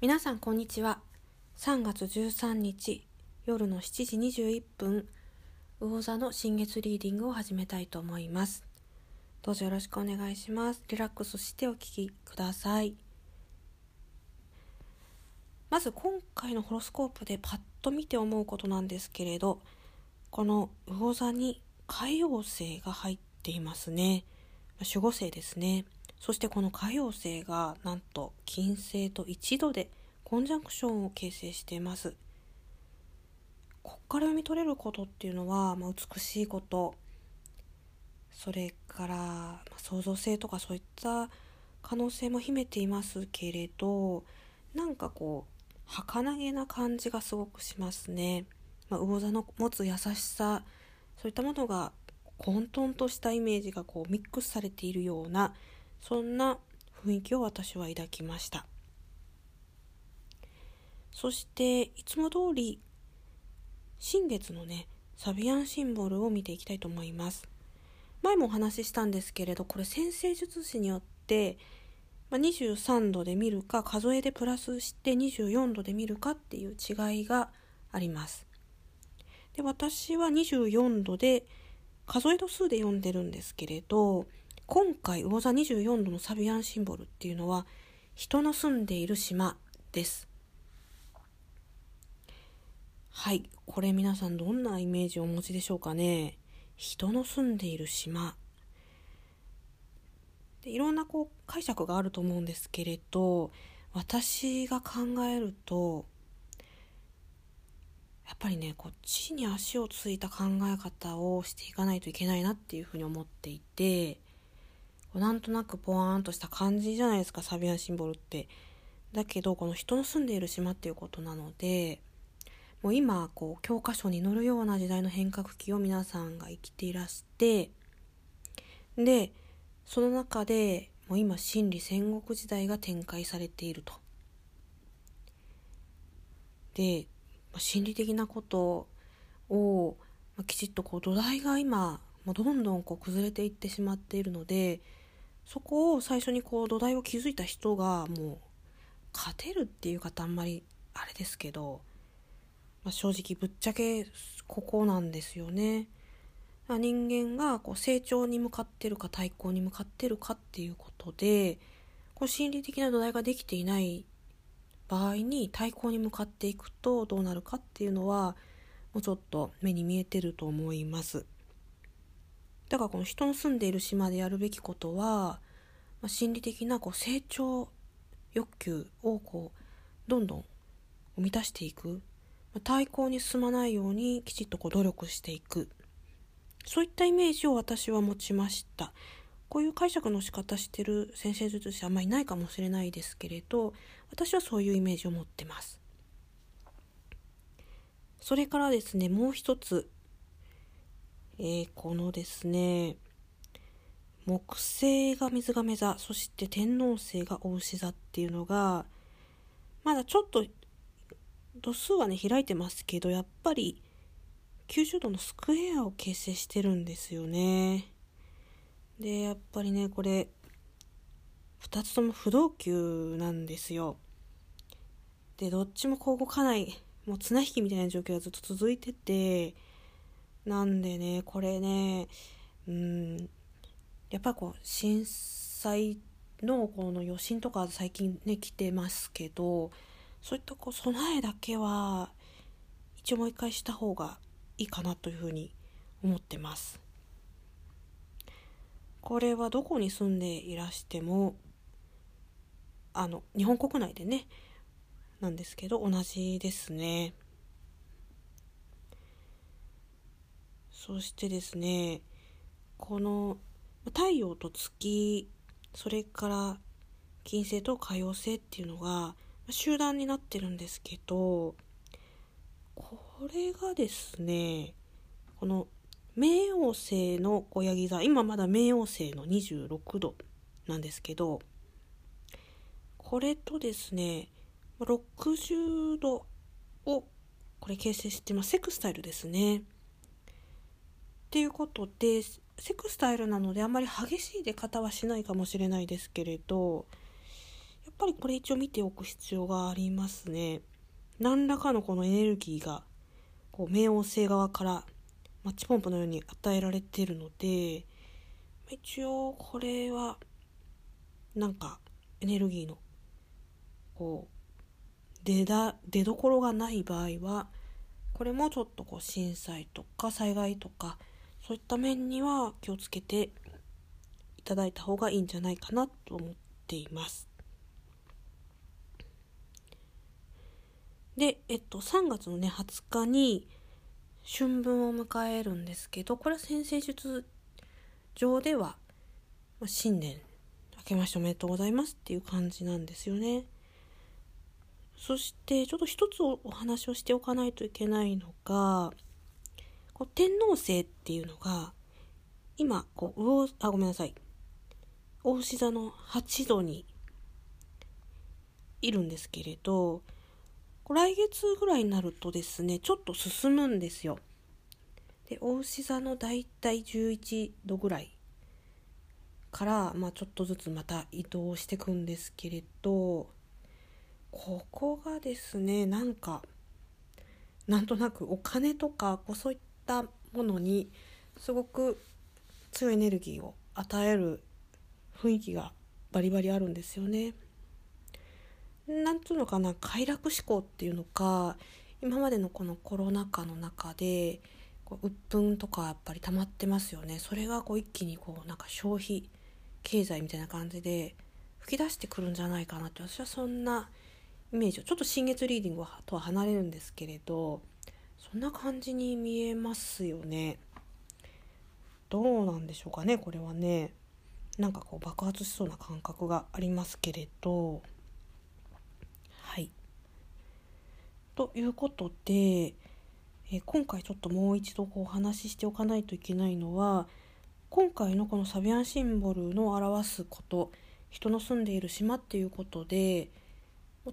皆さんこんにちは。3月13日夜の7時21分魚座の新月リーディングを始めたいと思います。どうぞよろしくお願いします。リラックスしてお聞きください。まず今回のホロスコープでパッと見て思うことなんですけれどこの魚座に海王星が入っていますね。守護星ですね。そしてこの海王星がなんと金星と一度でコンジャンクションを形成しています。こっから読み取れることっていうのは、まあ、美しいこと。それから、まあ、創造性とかそういった可能性も秘めていますけれどなんかこう儚げな感じがすごくしますね、まあ、魚座の持つ優しさそういったものが混沌としたイメージがこうミックスされているようなそんな雰囲気を私は抱きました。そしていつも通り新月のねサビアンシンボルを見ていきたいと思います。前もお話ししたんですけれどこれ先生術師によって、まあ、23度で見るか数えでプラスして24度で見るかっていう違いがあります。で私は24度で数え度数で読んでるんですけれど今回魚座24度のサビアンシンボルっていうのは人の住んでいる島です。はい。これ皆さんどんなイメージをお持ちでしょうかね？人の住んでいる島。でいろんなこう解釈があると思うんですけれど私が考えるとやっぱりねこっちに足をついた考え方をしていかないといけないなっていうふうに思っていてなんとなくポワーンとした感じじゃないですかサビアンシンボルってだけどこの人の住んでいる島っていうことなのでもう今こう教科書に載るような時代の変革期を皆さんが生きていらしてでその中でもう今真理戦国時代が展開されていると。で心理的なことをきちっとこう土台が今どんどんこう崩れていってしまっているのでそこを最初にこう土台を築いた人がもう勝てるっていう方あんまりあれですけど、まあ、正直ぶっちゃけここなんですよね。人間がこう成長に向かってるか対抗に向かってるかっていうことでこう心理的な土台ができていない場合に対抗に向かっていくとどうなるかっていうのはもうちょっと目に見えてると思います。だからこの人の住んでいる島でやるべきことは、まあ、心理的なこう成長欲求をこうどんどん満たしていく、まあ、対抗に進まないようにきちっとこう努力していく。そういったイメージを私は持ちました。こういう解釈の仕方してる先生術師あんまりいないかもしれないですけれど私はそういうイメージを持ってます。それからですねもう一つえー、このですね木星が水亀座そして天王星が牡牛座っていうのがまだちょっと度数はね開いてますけどやっぱり90度のスクエアを形成してるんですよね。でやっぱりねこれ2つとも不動級なんですよ。でどっちもこう動かないもう綱引きみたいな状況がずっと続いててなんでねこれねうんやっぱこう震災のこの余震とか最近ね来てますけどそういったこう備えだけは一応もう一回した方がいいかなというふうに思ってます。これはどこに住んでいらしてもあの日本国内でねなんですけど同じですね。そしてですねこの太陽と月それから金星と海王星っていうのが集団になってるんですけどこれがですねこの冥王星の小ヤギ座今まだ冥王星の26度なんですけどこれとですね60度をこれ形成してますセクスタイルですね。っていうことでセクスタイルなのであんまり激しい出方はしないかもしれないですけれどやっぱりこれ一応見ておく必要がありますね。何らかのこのエネルギーがこう冥王星側からマッチポンプのように与えられてるので一応これはなんかエネルギーのこう出だ出どころがない場合はこれもちょっとこう震災とか災害とかそういった面には気をつけていただいた方がいいんじゃないかなと思っています。で、えっと、3月のね、20日に春分を迎えるんですけど、これは先生術上では、まあ、新年明けましておめでとうございますっていう感じなんですよね。そしてちょっと一つお話をしておかないといけないのがこう天皇星っていうのが今こう魚あごめんなさい大牛座の8度にいるんですけれど来月ぐらいになるとですねちょっと進むんですよ。で大牛座のだいたい11度ぐらいから、まあ、ちょっとずつまた移動していくんですけれどここがですねなんかなんとなくお金とかこうそういったものにすごく強いエネルギーを与える雰囲気がバリバリあるんですよね。なんつうのかな快楽志向っていうのか今までのこのコロナ禍の中でこう鬱憤とかやっぱり溜まってますよねそれがこう一気にこうなんか消費経済みたいな感じで吹き出してくるんじゃないかなって私はそんなイメージをちょっと新月リーディングとは離れるんですけれどそんな感じに見えますよね。どうなんでしょうかねこれはね。なんかこう爆発しそうな感覚がありますけれど。はい。ということで、え今回ちょっともう一度こうお話ししておかないといけないのは今回のこのサビアンシンボルの表すこと人の住んでいる島っていうことで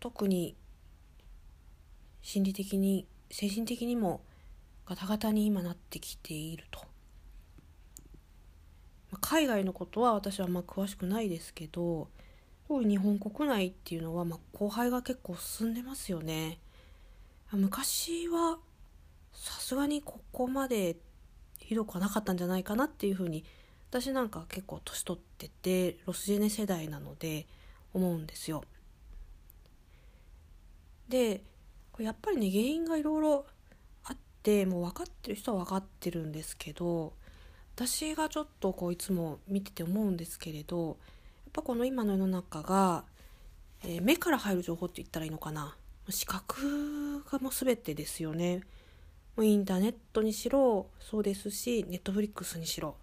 特に心理的に精神的にもガタガタに今なってきていると。海外のことは私はまあ詳しくないですけど日本国内っていうのはまあ後輩が結構進んでますよね。昔はさすがにここまでひどくはなかったんじゃないかなっていうふうに私なんか結構年取っててロスジェネ世代なので思うんですよ。でやっぱりね原因がいろいろあってもう分かってる人は分かってるんですけど私がちょっとこういつも見てて思うんですけれどやっぱこの今の世の中が、えー、目から入る情報って言ったらいいのかな視覚がもう全てですよね。もうインターネットにしろそうですしネットフリックスにしろ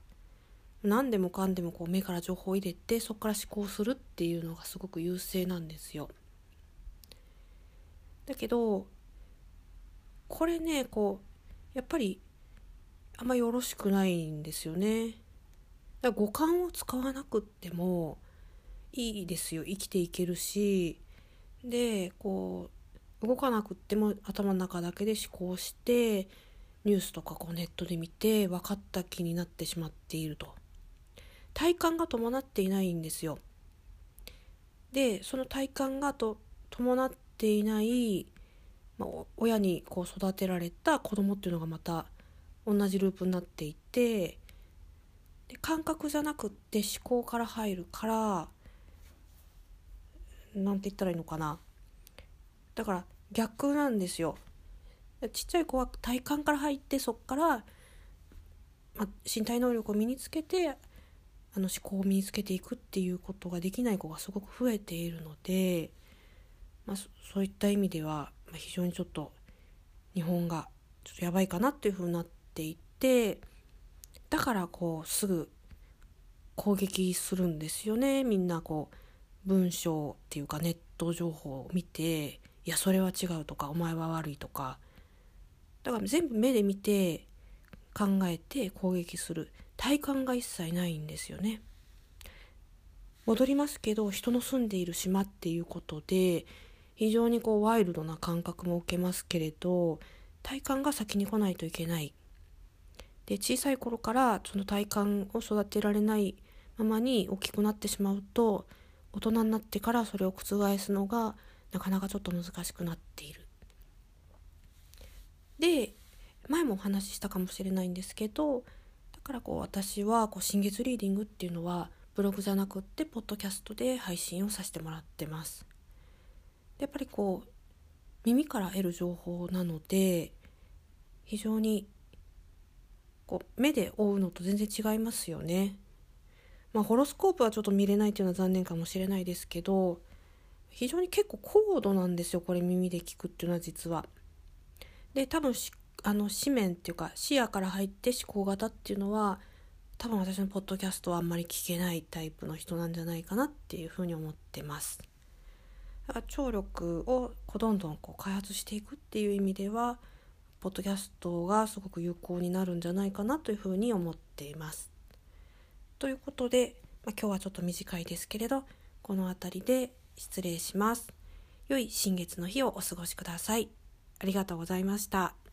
何でもかんでもこう目から情報を入れてそこから思考するっていうのがすごく優勢なんですよ。だけどこれねこうやっぱりあんまよろしくないんですよね。だから五感を使わなくってもいいですよ。生きていけるし。でこう動かなくっても頭の中だけで思考してニュースとかこうネットで見て分かった気になってしまっていると。体感が伴っていないんですよ。でその体感がと伴っていない、まあ、親にこう育てられた子供っていうのがまた同じループになっていてで感覚じゃなくって思考から入るからなんて言ったらいいのかな。だから逆なんですよ。ちっちゃい子は体幹から入ってそっから、ま身体能力を身につけてあの思考を身につけていくっていうことができない子がすごく増えているので、まあ、そういった意味では、ま非常にちょっと日本がちょっとやばいかなっていうふうになっていてだからこうすぐ攻撃するんですよね。みんなこう文章っていうかネット情報を見ていやそれは違うとかお前は悪いとか。だから全部目で見て考えて攻撃する。体感が一切ないんですよね。戻りますけど人の住んでいる島っていうことで非常にこうワイルドな感覚も受けますけれど体感が先に来ないといけないで小さい頃からその体感を育てられないままに大きくなってしまうと大人になってからそれを覆すのがなかなかちょっと難しくなっている。で前もお話ししたかもしれないんですけどだからこう私はこう新月リーディングっていうのはブログじゃなくってポッドキャストで配信をさせてもらってます。やっぱりこう耳から得る情報なので非常にこう目で追うのと全然違いますよね。まあ、ホロスコープはちょっと見れないっていうのは残念かもしれないですけど非常に結構高度なんですよこれ耳で聞くっていうのは実は。で多分あの紙面っていうか視野から入って思考型っていうのは多分私のポッドキャストはあんまり聞けないタイプの人なんじゃないかなっていうふうに思ってます。聴力をこうどんどんこう開発していくっていう意味ではポッドキャストがすごく有効になるんじゃないかなというふうに思っています。ということで、まあ、今日はちょっと短いですけれどこの辺りで失礼します。良い新月の日をお過ごしください。ありがとうございました。